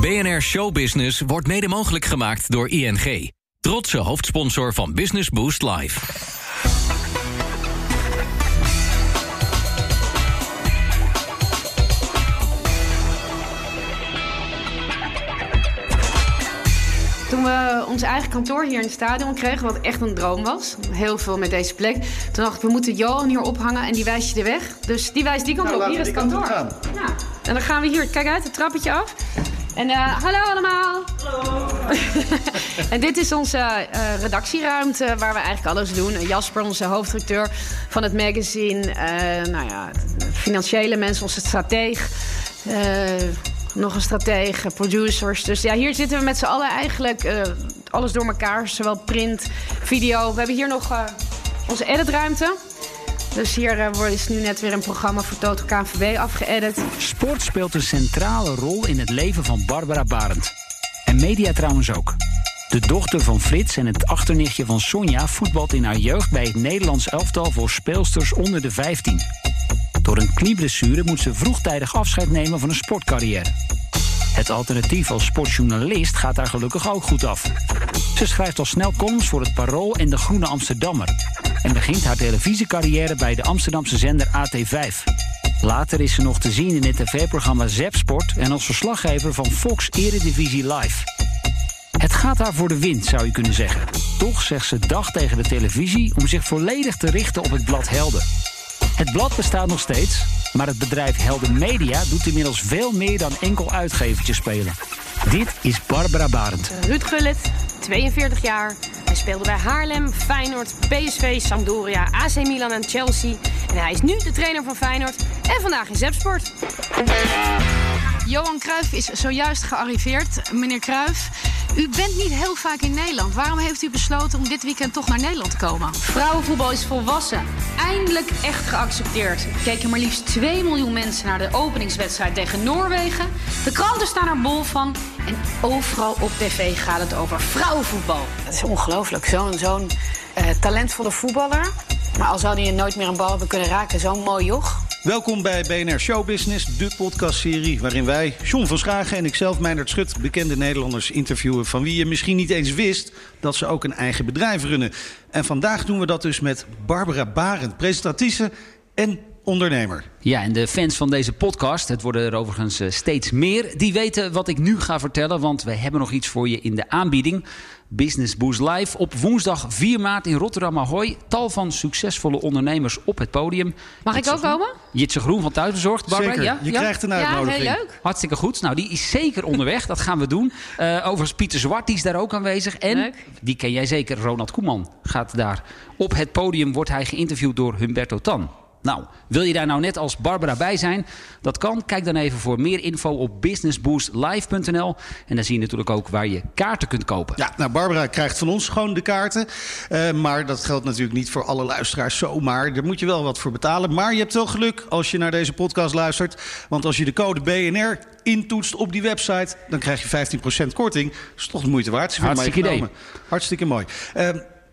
BNR Showbusiness wordt mede mogelijk gemaakt door ING. Trotse hoofdsponsor van Business Boost Live. Toen we ons eigen kantoor hier in het stadion kregen, wat echt een droom was, heel veel met deze plek. Toen dacht ik, we moeten Johan hier ophangen en die wijst je de weg. Dus die wijst die kant Nou, op, hier is het kantoor. Ja. En dan gaan we hier, kijk uit, het trappetje af. En eh, hallo allemaal. Hallo. en dit is onze eh, redactieruimte waar we eigenlijk alles doen. Jasper, onze hoofdredacteur van het magazine. eh, nou ja, financiële mensen, onze strateeg. nog een strateeg, producers. Dus ja, hier zitten we met z'n allen eigenlijk alles door elkaar. Zowel print, video. We hebben hier nog onze editruimte. Dus hier wordt is nu net weer een programma voor Toto KNVB afgeëdit. Sport speelt een centrale rol in het leven van Barbara Barend. En media trouwens ook. De dochter van Frits en het achternichtje van Sonja voetbalt in haar jeugd bij het Nederlands elftal voor speelsters onder de 15. Door een knieblessure moet ze vroegtijdig afscheid nemen van een sportcarrière. Het alternatief als sportjournalist gaat daar gelukkig ook goed af. Ze schrijft al snel columns voor het Parool en de Groene Amsterdammer. En begint haar televisiecarrière bij de Amsterdamse zender AT5. Later is ze nog te zien in het tv-programma Zepsport en als verslaggever van Fox Eredivisie Live. Het gaat haar voor de wind, zou je kunnen zeggen. Toch zegt ze dag tegen de televisie om zich volledig te richten op het blad Helden. Het blad bestaat nog steeds, maar het bedrijf Helden Media doet inmiddels veel meer dan enkel uitgevertjes spelen. Dit is Barbara Barend. Ruud Gullit, 42 jaar. Hij speelde bij Haarlem, Feyenoord, PSV, Sampdoria, AC Milan en Chelsea. En hij is nu de trainer van Feyenoord en vandaag in Zepsport. Johan Cruijff is zojuist gearriveerd. Meneer Cruijff, u bent niet heel vaak in Nederland. Waarom heeft u besloten om dit weekend toch naar Nederland te komen? Vrouwenvoetbal is volwassen. Eindelijk echt geaccepteerd. Er keken maar liefst 2 miljoen mensen naar de openingswedstrijd tegen Noorwegen. De kranten staan er bol van. En overal op tv gaat het over vrouwenvoetbal. Het is ongelooflijk. Zo'n zo'n eh, talentvolle voetballer. Maar al zou hij nooit meer een bal hebben kunnen raken, zo'n mooi joch. Welkom bij BNR Showbusiness, de podcastserie waarin wij, John van Schagen en ikzelf, Meindert Schut, bekende Nederlanders interviewen van wie je misschien niet eens wist dat ze ook een eigen bedrijf runnen. En vandaag doen we dat dus met Barbara Barend, presentatrice en ondernemer. Ja, en de fans van deze podcast, het worden er overigens eh, steeds meer, die weten wat ik nu ga vertellen, want we hebben nog iets voor je in de aanbieding. Business Boost Live op woensdag 4 maart in Rotterdam Ahoy. Tal van succesvolle ondernemers op het podium. Mag ik ook komen? Jitse Groen van Thuisbezorgd, Barbara. Zeker, Ja? je Ja? krijgt een Ja, uitnodiging. heel leuk. Hartstikke goed. Nou, die is zeker onderweg. Dat gaan we doen. Eh, overigens, Pieter Zwart die is daar ook aanwezig. En, Leuk. die ken jij zeker, Ronald Koeman gaat daar. Op het podium wordt hij geïnterviewd door Humberto Tan. Nou, wil je daar nou net als Barbara bij zijn? Dat kan. Kijk dan even voor meer info op businessboostlive.nl. En dan zie je natuurlijk ook waar je kaarten kunt kopen. Ja, nou Barbara krijgt van ons gewoon de kaarten. Eh, maar dat geldt natuurlijk niet voor alle luisteraars zomaar. Daar moet je wel wat voor betalen. Maar je hebt wel geluk als je naar deze podcast luistert. Want als je de code BNR intoetst op die website... dan krijg je 15% korting. Dat is toch de moeite waard. Hartstikke genomen. Hartstikke mooi. Eh,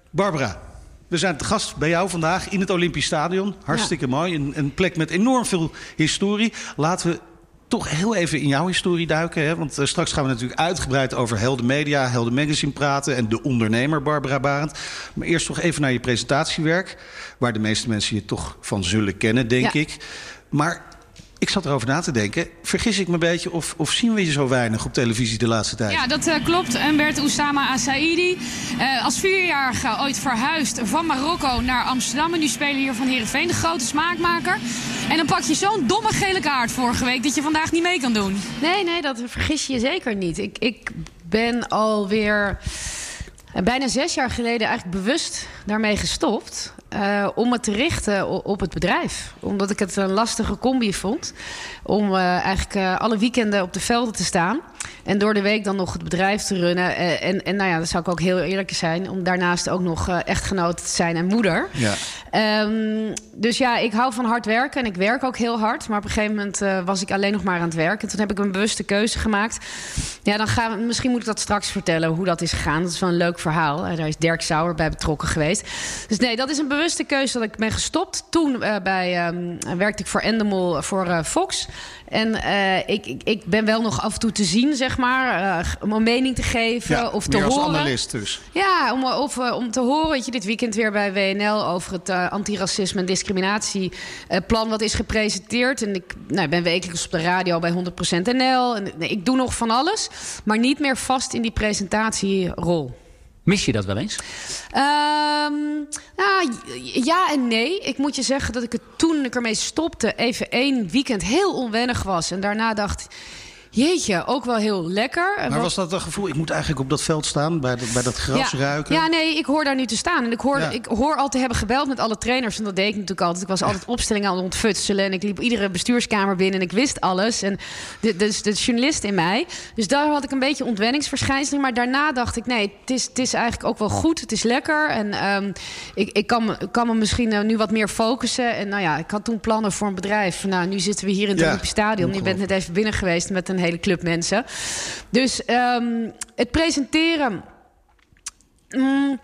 Barbara, we zijn te gast bij jou vandaag in het Olympisch Stadion. Hartstikke mooi. Een, een plek met enorm veel historie. Laten we toch heel even in jouw historie duiken. Hè? Want eh, straks gaan we natuurlijk uitgebreid over Helden Media, Helden Magazine praten... en de ondernemer Barbara Barend. Maar eerst toch even naar je presentatiewerk... waar de meeste mensen je toch van zullen kennen, denk Ja. ik. Maar ik zat erover na te denken. Vergis ik me een beetje of, of zien we je zo weinig op televisie de laatste tijd? Ja, dat eh, klopt. Humbert Oussama Asaidi. eh, als vierjarige ooit verhuisd van Marokko naar Amsterdam. En nu spelen hier van Heerenveen, de grote smaakmaker. En dan pak je zo'n domme gele kaart vorige week... dat je vandaag niet mee kan doen. Nee, nee, dat vergis je zeker niet. Ik, ik ben alweer eh, bijna zes jaar geleden eigenlijk bewust daarmee gestopt. Eh, om me te richten op het bedrijf. Omdat ik het een lastige combi vond. Om eh, eigenlijk eh, alle weekenden op de velden te staan. En door de week dan nog het bedrijf te runnen. Eh, en, en nou ja, dat zou ik ook heel eerlijk zijn. Om daarnaast ook nog eh, echtgenoot te zijn en moeder. Ja. Ehm, dus ja, ik hou van hard werken en ik werk ook heel hard. Maar op een gegeven moment eh, was ik alleen nog maar aan het werk. En toen heb ik een bewuste keuze gemaakt. Ja, dan gaan we, misschien moet ik dat straks vertellen hoe dat is gegaan. Dat is wel een leuk verhaal. Eh, daar is Dirk Sauer bij betrokken geweest. Dus nee, dat is een bewuste keuze dat ik ben gestopt. Toen bij, ehm, werkte ik voor Endemol voor Fox. En eh, ik, ik, ik ben wel nog af en toe te zien, zeg maar. eh, om een mening te geven Ja, of te meer als horen. analist dus. Ja, om, of, eh, om te horen, weet je, dit weekend weer bij WNL over het antiracisme en discriminatieplan wat is gepresenteerd. En ik nou, ben wekelijks op de radio bij 100% NL. En, nee, ik doe nog van alles, maar niet meer vast in die presentatierol. Mis je dat wel eens? Ehm, nou, ja en nee. Ik moet je zeggen dat ik het toen ik ermee stopte... even één weekend heel onwennig was. En daarna dacht jeetje, ook wel heel lekker. Maar wat- was dat een gevoel? Ik moet eigenlijk op dat veld staan, bij dat, bij dat gras ja. ruiken. Ja, nee, ik hoor daar nu te staan. En ik hoor, Ja. ik hoor al te hebben gebeld met alle trainers. En dat deed ik natuurlijk altijd. Ik was altijd opstellingen aan het ontfutselen. En ik liep iedere bestuurskamer binnen en ik wist alles. En de, dus de journalist in mij. Dus daar had ik een beetje ontwenningsverschijnselen. Maar daarna dacht ik, nee, het is, het is eigenlijk ook wel goed. Het is lekker. En ehm, ik, ik kan, me- kan me misschien eh, nu wat meer focussen. En nou ja, ik had toen plannen voor een bedrijf. Nou, nu zitten we hier in het Ja, Olympisch Stadion. Je bent net even binnen geweest met een hele club mensen. Dus ehm, het presenteren... Mm,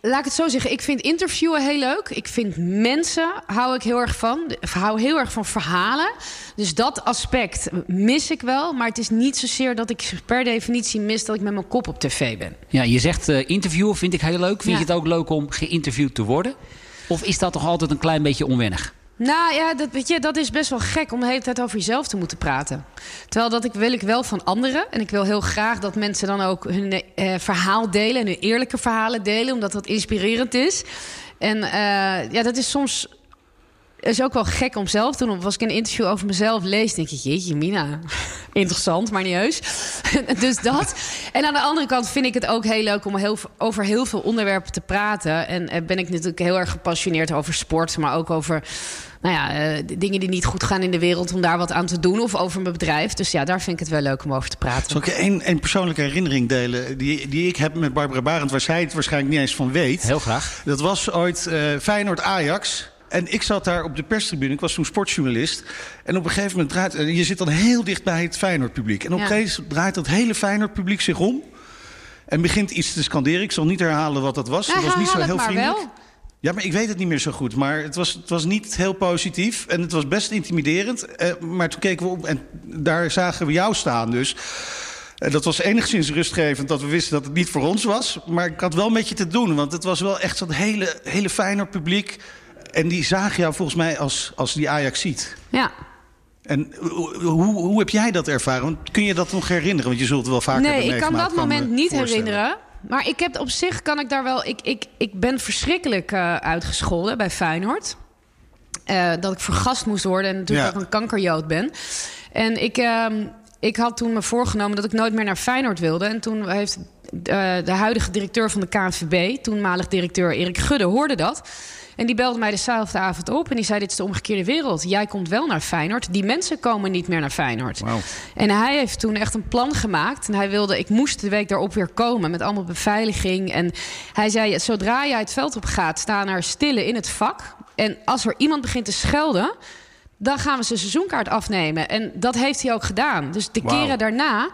laat ik het zo zeggen. Ik vind interviewen heel leuk. Ik vind mensen, hou ik heel erg van. Ik hou heel erg van verhalen. Dus dat aspect mis ik wel. Maar het is niet zozeer dat ik per definitie mis... dat ik met mijn kop op tv ben. Ja, je zegt eh, interviewen vind ik heel leuk. Vind Ja. je het ook leuk om geïnterviewd te worden? Of is dat toch altijd een klein beetje onwennig? Nou ja, dat, weet je, dat is best wel gek om de hele tijd over jezelf te moeten praten. Terwijl dat ik, wil ik wel van anderen. En ik wil heel graag dat mensen dan ook hun eh, verhaal delen. En hun eerlijke verhalen delen, omdat dat inspirerend is. En eh, ja, dat is soms is ook wel gek om zelf te doen. Als ik een interview over mezelf lees, denk ik, jeetje, Mina, interessant, maar niet heus. dus dat. En aan de andere kant vind ik het ook heel leuk om heel, over heel veel onderwerpen te praten. En eh, ben ik natuurlijk heel erg gepassioneerd over sport, maar ook over nou ja, eh, dingen die niet goed gaan in de wereld, om daar wat aan te doen. Of over mijn bedrijf. Dus ja, daar vind ik het wel leuk om over te praten. Zal ik je één, één persoonlijke herinnering delen die, die ik heb met Barbara Barend... waar zij het waarschijnlijk niet eens van weet. Heel graag. Dat was ooit eh Feyenoord-Ajax. En ik zat daar op de perstribune. Ik was toen sportjournalist. En op een gegeven moment draait... eh, Je zit dan heel dicht bij het Feyenoord-publiek. En op een Ja. gegeven moment draait dat hele Feyenoord-publiek zich om... en begint iets te scanderen. Ik zal niet herhalen wat dat was. Dat was niet zo heel vriendelijk. Ja, maar ik weet het niet meer zo goed. Maar het was, het was niet heel positief. En het was best intimiderend. Eh, maar toen keken we op en daar zagen we jou staan dus. En dat was enigszins rustgevend dat we wisten dat het niet voor ons was. Maar ik had wel met je te doen. Want het was wel echt zo'n hele, hele fijne publiek. En die zagen jou volgens mij als, als die Ajax ziet. Ja. En hoe, hoe, heb jij dat ervaren? Want kun je dat nog herinneren? Want je zult het wel vaker Nee, ik kan dat me moment niet herinneren. Maar ik heb op zich kan ik daar wel. Ik, ik, ik ben verschrikkelijk eh, uitgescholden bij Feyenoord. Eh, dat ik vergast moest worden en natuurlijk Ja. ook een kankerjood ben. En ik, ehm, ik had toen me voorgenomen dat ik nooit meer naar Feyenoord wilde. En toen heeft eh, de huidige directeur van de KNVB, toenmalig directeur Erik Gudde, hoorde dat. En die belde mij dezelfde avond op en die zei: Dit is de omgekeerde wereld. Jij komt wel naar Feyenoord. Die mensen komen niet meer naar Feyenoord. En hij heeft toen echt een plan gemaakt. En hij wilde, ik moest de week daarop weer komen met allemaal beveiliging. En hij zei: Zodra jij het veld op gaat, staan er stillen in het vak. En als er iemand begint te schelden. Dan gaan we zijn seizoenkaart afnemen. En dat heeft hij ook gedaan. Dus de keren daarna.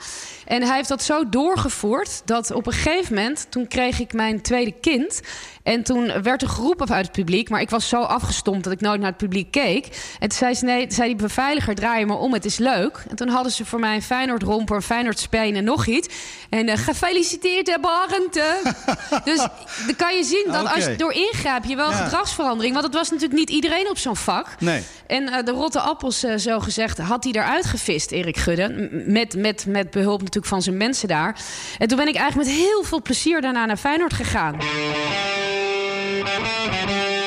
En hij heeft dat zo doorgevoerd. dat op een gegeven moment. toen kreeg ik mijn tweede kind. En toen werd er geroepen uit het publiek. Maar ik was zo afgestompt dat ik nooit naar het publiek keek. En toen zei, ze, nee, zei die beveiliger: draai je maar om, het is leuk. En toen hadden ze voor mij een Feyenoord romper, een Feyenoord speen en nog iets. En eh, gefeliciteerd, hè, Barend. eh. dus dan kan je zien dat als je door ingrijp je wel Ja. gedragsverandering. Want het was natuurlijk niet iedereen op zo'n vak. Nee. En eh, de rotte appels, eh, zo gezegd, had hij eruit gevist, Erik Gudde. Met, met, met behulp natuurlijk van zijn mensen daar. En toen ben ik eigenlijk met heel veel plezier daarna naar Feyenoord gegaan. Thank you.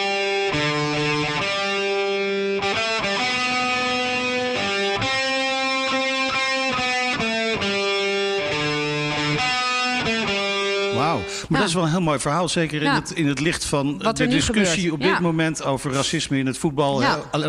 Wauw. Maar Ja. dat is wel een heel mooi verhaal. Zeker in, Ja. het, in het licht van Wat de discussie op dit Ja. moment over racisme in het voetbal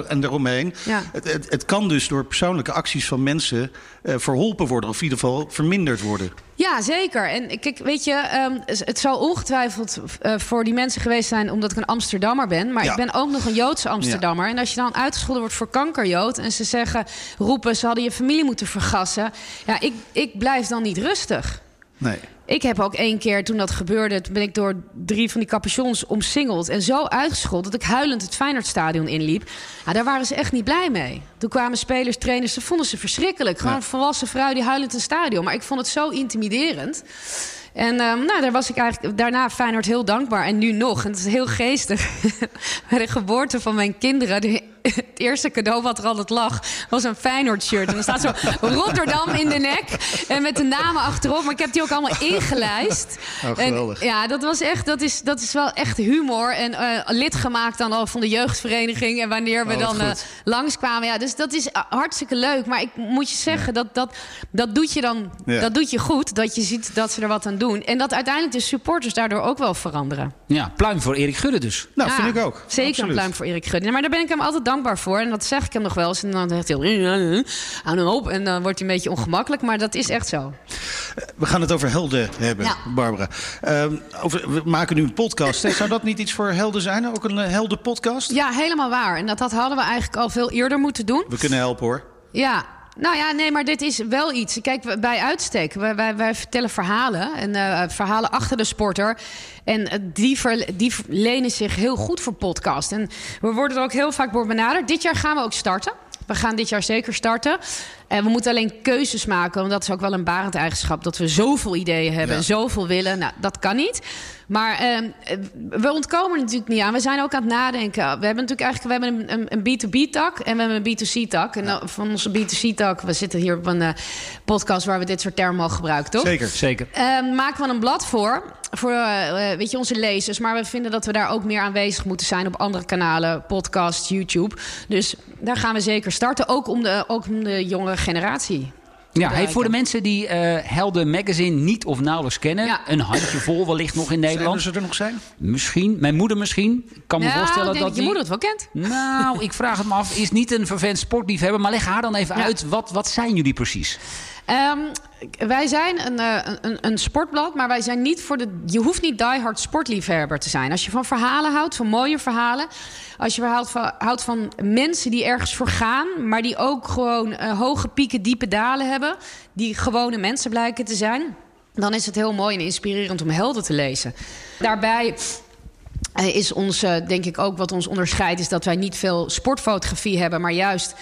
en daaromheen. Het, het, het kan dus door persoonlijke acties van mensen eh, verholpen worden. Of in ieder geval verminderd worden. Ja, zeker. En kijk, weet je, ehm, het zal ongetwijfeld eh, voor die mensen geweest zijn omdat ik een Amsterdammer ben. Maar ik ben ook nog een Joodse Amsterdammer. En als je dan uitgescholden wordt voor kankerjood en ze zeggen, roepen, ze hadden je familie moeten vergassen. Ja, ik, ik blijf dan niet rustig. Nee. Ik heb ook één keer, toen dat gebeurde... toen ben ik door drie van die capuchons omsingeld... en zo uitgescholden dat ik huilend het Feyenoordstadion inliep. Daar waren ze echt niet blij mee. Toen kwamen spelers, trainers, ze vonden ze verschrikkelijk. Gewoon een volwassen vrouw die huilend het stadion. Maar ik vond het zo intimiderend... En ehm, nou, daar was ik eigenlijk daarna Feyenoord heel dankbaar. En nu nog. En het is heel geestig. Bij de geboorte van mijn kinderen... Het eerste cadeau wat er altijd lag, was een Feyenoord-shirt. En er staat zo Rotterdam in de nek. En met de namen achterop. Maar ik heb die ook allemaal ingelijst. Oh, geweldig. En, ja, dat was echt... Dat is, dat is wel echt humor. En uh, lid gemaakt dan al van de jeugdvereniging. En wanneer we Oh, dan uh, langskwamen. Ja, dus dat is hartstikke leuk. Maar ik moet je zeggen, dat, dat, dat doet je dan... Ja. Dat doet je goed. Dat je ziet dat ze er wat aan doen. En dat uiteindelijk de supporters daardoor ook wel veranderen. Ja, pluim voor Erik Gudde dus. Nou, Ja, vind ik ook. Zeker Absoluut. een pluim voor Erik Gudde. Maar daar ben ik hem altijd dankbaar voor. En dat zeg ik hem nog wel eens. En dan zegt hij... Hou hem op. En dan wordt hij een beetje ongemakkelijk. Maar dat is echt zo. We gaan het over helden hebben, Ja. Barbara. Ehm, over, we maken nu een podcast. hè. Zou dat niet iets voor helden zijn? Ook een eh, heldenpodcast? Ja, helemaal waar. En dat, dat hadden we eigenlijk al veel eerder moeten doen. We kunnen helpen hoor. Ja. Nou ja, nee, maar dit is wel iets. Kijk, bij uitstek, wij, wij, wij vertellen verhalen. En eh, verhalen achter de sporter. En eh, die, ver- die lenen zich heel goed voor podcast. En we worden er ook heel vaak door benaderd. Dit jaar gaan we ook starten. We gaan dit jaar zeker starten. En we moeten alleen keuzes maken. Want dat is ook wel een barend eigenschap. Dat we zoveel ideeën hebben Ja. en zoveel willen. Nou, dat kan niet. Maar ehm, we ontkomen er natuurlijk niet aan. We zijn ook aan het nadenken. We hebben natuurlijk eigenlijk we hebben een, een B2B-tak en we hebben een B2C-tak. En van onze B2C-tak, we zitten hier op een eh, podcast waar we dit soort termen mogen gebruiken, toch? Zeker. Zeker. Ehm, maken we een blad voor. Voor eh, eh, weet je, onze lezers. Maar we vinden dat we daar ook meer aanwezig moeten zijn op andere kanalen, podcast, YouTube. Dus daar gaan we zeker starten. Ook om de, ook om de jongere generatie. Ja, hey, voor de mensen die eh, Helden Magazine niet of nauwelijks kennen. Ja. Een handjevol wellicht nog in Nederland. ze er nog zijn? Misschien. Mijn moeder misschien. Ik kan me Nou, voorstellen dat dat je die... moeder het wel kent. Nou, ik vraag het me af. Is niet een vervent sportliefhebber. Maar leg haar dan even Ja. uit. Wat, wat zijn jullie precies? Ehm, wij zijn een, eh, een, een sportblad, maar wij zijn niet voor de. Je hoeft niet diehard sportliefhebber te zijn. Als je van verhalen houdt, van mooie verhalen. Als je houdt van, houdt van mensen die ergens voor gaan, maar die ook gewoon eh, hoge pieken, diepe dalen hebben. Die gewone mensen blijken te zijn. Dan is het heel mooi en inspirerend om helden te lezen. Daarbij eh, is ons, denk ik ook wat ons onderscheidt, is dat wij niet veel sportfotografie hebben, maar juist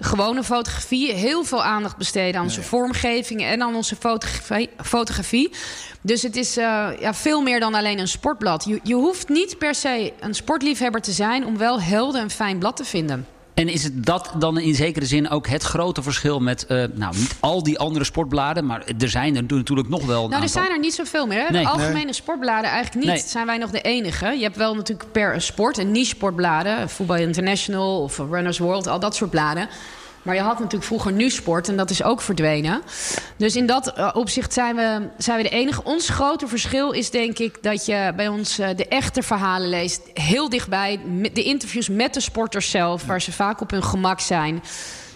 gewone fotografie. Heel veel aandacht besteden aan onze vormgeving en aan onze fotografie. fotografie. Dus het is eh, ja, veel meer dan alleen een sportblad. Je, je hoeft niet per se een sportliefhebber te zijn om wel helder en fijn blad te vinden. En is het dat dan in zekere zin ook het grote verschil met, eh, nou niet al die andere sportbladen, maar er zijn er natuurlijk nog wel. Nou, er zijn er niet zoveel meer. Hè? Nee. De algemene sportbladen eigenlijk niet. Nee. Zijn wij nog de enige. Je hebt wel natuurlijk per sport een niche sportbladen. Voetbal International of Runners World, al dat soort bladen. Maar je had natuurlijk vroeger nu sport en dat is ook verdwenen. Dus in dat eh, opzicht zijn we, zijn we de enige. Ons grote verschil is denk ik dat je bij ons eh, de echte verhalen leest. Heel dichtbij. De interviews met de sporters zelf, waar ze vaak op hun gemak zijn.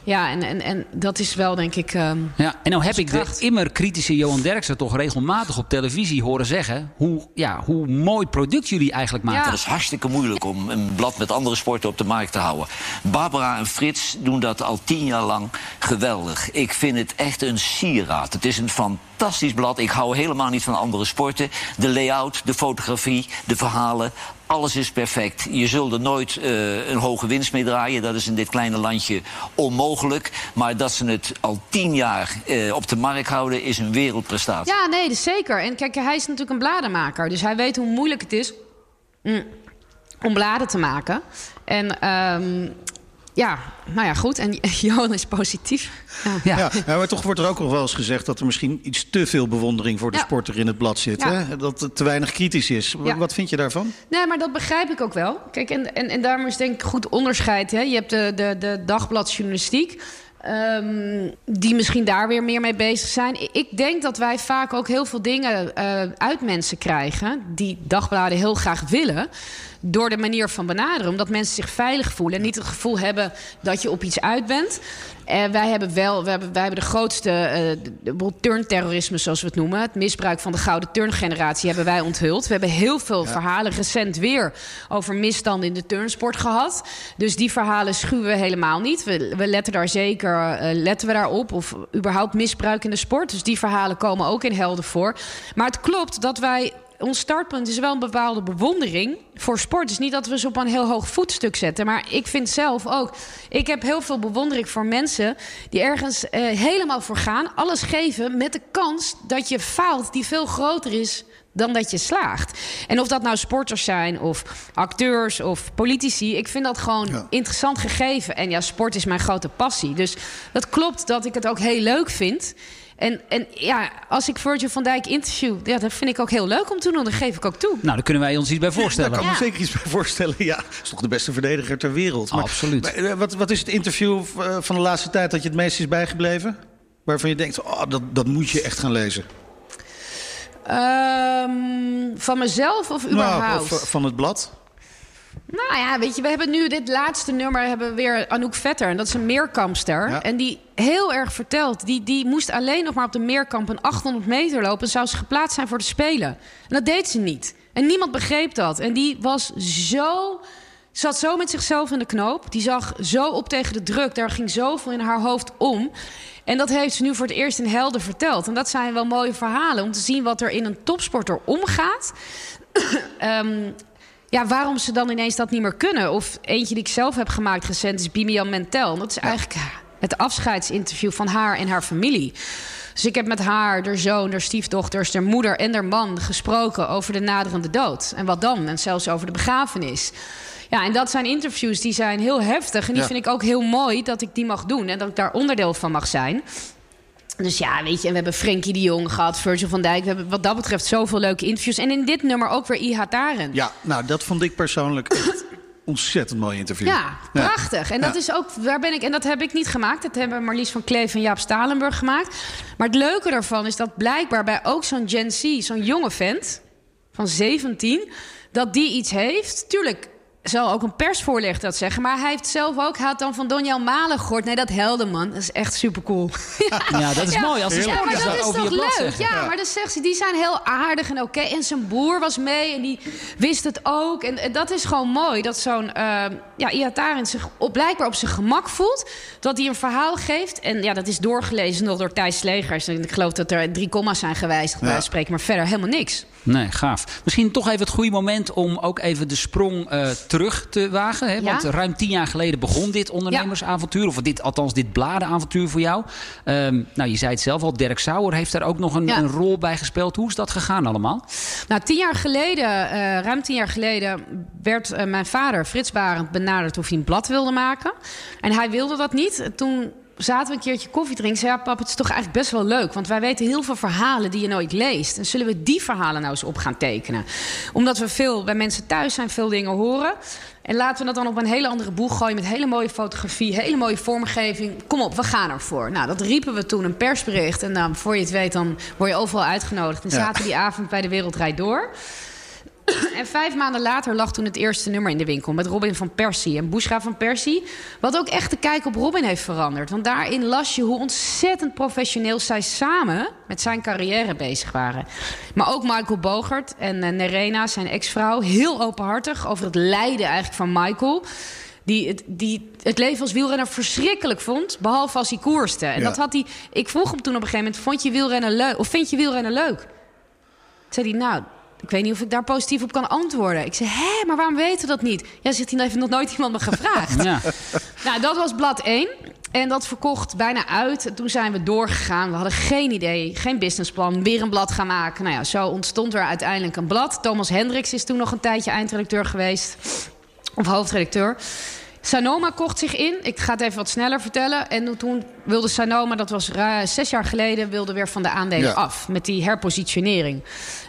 Ja, en, en, en dat is wel denk ik. ehm, Ja, en nou heb ik de kracht. immer kritische Johan Derksen toch regelmatig op televisie horen zeggen hoe, ja, hoe mooi product jullie eigenlijk maken. Ja. Het is hartstikke moeilijk om een blad met andere sporten op de markt te houden. Barbara en Frits doen dat al tien jaar lang geweldig. Ik vind het echt een sieraad. Het is een fantastisch blad. Ik hou helemaal niet van andere sporten. De layout, de fotografie, de verhalen. Alles is perfect. Je zult er nooit eh, een hoge winst mee draaien. Dat is in dit kleine landje onmogelijk. Maar dat ze het al tien jaar eh, op de markt houden, is een wereldprestatie. Ja, nee, zeker. En kijk, hij is natuurlijk een bladenmaker. Dus hij weet hoe moeilijk het is mm, om bladen te maken. En ehm, ja, nou ja, goed. En Johan is positief. Ja. Ja. Ja, ja, maar toch wordt er ook nog wel eens gezegd dat er misschien iets te veel bewondering voor de Ja. sporter in het blad zit. Hè? Dat het te weinig kritisch is. Wat vind je daarvan? Nee, maar dat begrijp ik ook wel. Kijk, en, en, en daarom is denk ik goed onderscheid. Hè? Je hebt de, de, de dagbladjournalistiek. ehm, die misschien daar weer meer mee bezig zijn. Ik denk dat wij vaak ook heel veel dingen eh, uit mensen krijgen. die dagbladen heel graag willen. Door de manier van benaderen. Omdat mensen zich veilig voelen en niet het gevoel hebben dat je op iets uit bent. En wij hebben wel, wij hebben, wij hebben de grootste uh, turnterrorisme, zoals we het noemen. Het misbruik van de gouden turngeneratie hebben wij onthuld. We hebben heel veel verhalen recent weer over misstanden in de turnsport gehad. Dus die verhalen schuwen we helemaal niet. We, we letten daar zeker uh, letten we daarop. Of überhaupt misbruik in de sport. Dus die verhalen komen ook in helden voor. Maar het klopt dat wij ons startpunt is wel een bepaalde bewondering voor sport. Het is niet dat we ze op een heel hoog voetstuk zetten. Maar ik vind zelf ook. Ik heb heel veel bewondering voor mensen die ergens uh, helemaal voor gaan. Alles geven met de kans dat je faalt, die veel groter is dan dat je slaagt. En of dat nou sporters zijn of acteurs of politici, ik vind dat gewoon ja. interessant gegeven. En ja, sport is mijn grote passie. Dus dat klopt dat ik het ook heel leuk vind. En, en ja, als ik Virgil van Dijk interview, ja, dat vind ik ook heel leuk om te doen. Dat geef ik ook toe. Nou, daar kunnen wij ons iets bij voorstellen. Daar kan ik me zeker iets bij voorstellen. Ja, is toch de beste verdediger ter wereld. Maar, Absoluut. Maar, eh, wat, wat is het interview eh, van de laatste tijd dat je het meest is bijgebleven? Waarvan je denkt, oh, dat, dat moet je echt gaan lezen. Um, van mezelf of überhaupt? Nou, van het blad. Nou ja, weet je, we hebben nu dit laatste nummer hebben we weer Anouk Vetter. En dat is een meerkampster. Ja. En die heel erg vertelt. Die, die moest alleen nog maar op de meerkamp een 800 meter lopen. En zou ze geplaatst zijn voor de Spelen. En dat deed ze niet. En niemand begreep dat. En die was zo zat zo met zichzelf in de knoop. Die zag zo op tegen de druk. Daar ging zoveel in haar hoofd om. En dat heeft ze nu voor het eerst in Helden verteld. En dat zijn wel mooie verhalen om te zien wat er in een topsporter omgaat. um, ja, waarom ze dan ineens dat niet meer kunnen. Of eentje die ik zelf heb gemaakt recent is Bimian Mentel. Dat is eigenlijk het afscheidsinterview van haar en haar familie. Dus ik heb met haar, haar zoon, haar stiefdochters, haar moeder en haar man gesproken over de naderende dood. En wat dan? En zelfs over de begrafenis. Ja, en dat zijn interviews die zijn heel heftig. En die vind ik ook heel mooi dat ik die mag doen. En dat ik daar onderdeel van mag zijn. Dus ja, weet je, en we hebben Frenkie de Jong gehad, Virgil van Dijk. We hebben wat dat betreft zoveel leuke interviews. En in dit nummer ook weer Iha Taren. Ja, nou, dat vond ik persoonlijk echt ontzettend mooi interview. Ja, prachtig. En dat is ook, waar ben ik, en dat heb ik niet gemaakt. Dat hebben Marlies van Kleef en Jaap Stalenburg gemaakt. Maar het leuke daarvan is dat blijkbaar bij ook zo'n Gen Z, zo'n jonge vent van 17, dat die iets heeft. Tuurlijk, zal ook een persvoorlichter dat zeggen. Maar hij heeft zelf ook, hij had dan van Donjel Malen gehoord. Nee, dat man, dat is echt super cool. ja, dat is mooi. Als ja, maar dat is toch leuk? Ja, ja, maar dan zegt ze, die zijn heel aardig en oké. En zijn broer was mee en die wist het ook. En, en dat is gewoon mooi, dat zo'n uh, ja, Iatarin zich op, blijkbaar op zijn gemak voelt. Dat hij een verhaal geeft. En ja, dat is doorgelezen nog door Thijs Slegers. En ik geloof dat er drie comma's zijn gewijzigd. Ja. spreken, maar verder helemaal niks. Nee, gaaf. Misschien toch even het goede moment om ook even de sprong uh, terug te wagen. Hè? Want ruim tien jaar geleden begon dit ondernemersavontuur. Of dit, althans dit bladenavontuur voor jou. Um, nou, je zei het zelf al, Dirk Sauer heeft daar ook nog een, een, rol bij gespeeld. Hoe is dat gegaan allemaal? Nou, tien jaar geleden, uh, ruim tien jaar geleden... werd uh, mijn vader, Frits Barend, benaderd of hij een blad wilde maken. En hij wilde dat niet. Toen zaten we een keertje koffie drinken. Zei, ja, pap, het is toch eigenlijk best wel leuk. Want wij weten heel veel verhalen die je nooit leest. En zullen we die verhalen nou eens op gaan tekenen? Omdat we veel bij mensen thuis zijn, veel dingen horen. En laten we dat dan op een hele andere boeg gooien... met hele mooie fotografie, hele mooie vormgeving. Kom op, we gaan ervoor. Nou, dat riepen we toen een persbericht. En dan, voor je het weet, dan word je overal uitgenodigd. En zaten die avond bij de Wereldrijd Door... En vijf maanden later lag toen het eerste nummer in de winkel met Robin van Persie en Bushra van Persie. Wat ook echt de kijk op Robin heeft veranderd. Want daarin las je hoe ontzettend professioneel zij samen met zijn carrière bezig waren. Maar ook Michael Bogert en uh, Nerena, zijn ex-vrouw, heel openhartig over het lijden eigenlijk van Michael. Die het, die het leven als wielrenner verschrikkelijk vond, behalve als hij koerste. En dat had hij. Ik vroeg hem toen op een gegeven moment: vond je wielrennen leuk? Of vind je wielrennen leuk? Zei hij, nou, ik weet niet of ik daar positief op kan antwoorden. Ik zei, hé, maar waarom weten we dat niet? Ja, zit hij heeft nog nooit iemand me gevraagd. Ja. nou, dat was blad 1. En dat verkocht bijna uit. toen zijn we doorgegaan. We hadden geen idee, geen businessplan. Weer een blad gaan maken. Nou ja, zo ontstond er uiteindelijk een blad. Thomas Hendricks is toen nog een tijdje eindredacteur geweest. Of hoofdredacteur. Sanoma kocht zich in. Ik ga het even wat sneller vertellen. En toen wilde Sanoma, dat was zes jaar geleden, wilde weer van de aandelen af. Met die herpositionering.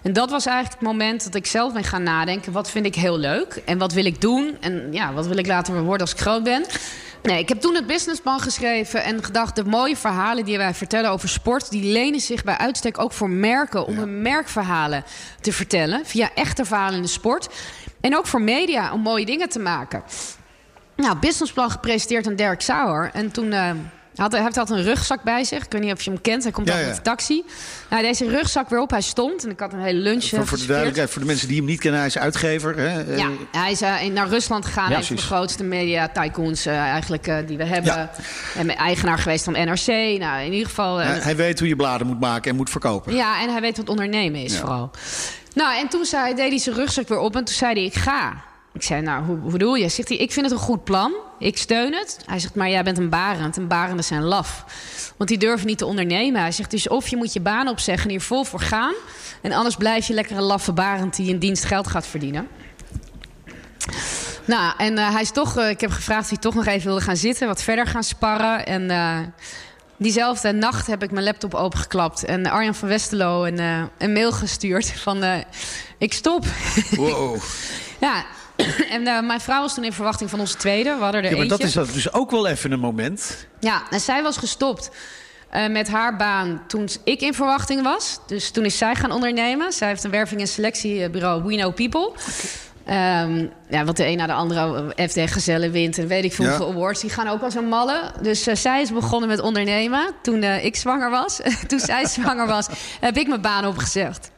En dat was eigenlijk het moment dat ik zelf ben gaan nadenken. Wat vind ik heel leuk? En wat wil ik doen? En ja, wat wil ik later worden als ik groot ben? Nee, ik heb toen het businessplan geschreven en gedacht... de mooie verhalen die wij vertellen over sport... die lenen zich bij uitstek ook voor merken... om hun merkverhalen te vertellen via echte verhalen in de sport. En ook voor media om mooie dingen te maken. Nou, businessplan gepresenteerd aan Derek Sauer. En toen... Uh, had, hij had een rugzak bij zich. Ik weet niet of je hem kent. Hij komt ja, met de taxi. Nou, deze rugzak weer op. Hij stond. En ik had een hele lunch. Voor, voor de duidelijkheid, voor de mensen die hem niet kennen, hij is uitgever. Hè? Ja, hij is uh, naar Rusland gegaan. Ja, hij is de grootste media tycoons uh, eigenlijk die we hebben. En eigenaar geweest van NRC. Nou, in ieder geval. hij weet hoe je bladen moet maken en moet verkopen. Ja, en hij weet wat ondernemen is vooral. Nou, en toen zei, deed hij zijn rugzak weer op. En toen zei hij, ik ga. Ik zei, nou, hoe, hoe bedoel je? Zegt hij, ik vind het een goed plan. Ik steun het. Hij zegt, maar jij bent een barend. En barenden zijn laf. Want die durven niet te ondernemen. Hij zegt, dus of je moet je baan opzeggen en hier vol voor gaan. En anders blijf je lekker een laffe barend die in dienst geld gaat verdienen. Nou, en uh, hij is toch, uh, ik heb gevraagd of hij toch nog even wilde gaan zitten, wat verder gaan sparren. En uh, diezelfde nacht heb ik mijn laptop opengeklapt en Arjan van Westerlo een, een mail gestuurd van ik stop. Wow. ja, en uh, mijn vrouw was toen in verwachting van onze tweede. We hadden er ja, maar eentje. dat is dus ook wel even een moment. Ja, en zij was gestopt uh, met haar baan toen ik in verwachting was. Dus toen is zij gaan ondernemen. Zij heeft een werving- en selectiebureau We Know People. Um, ja, wat de een na de andere FD Gezellen wint en weet ik veel ja. hoeveel awards. Die gaan ook als een malle. Dus uh, zij is begonnen met ondernemen toen uh, ik zwanger was. toen zij zwanger was, heb ik mijn baan opgezegd.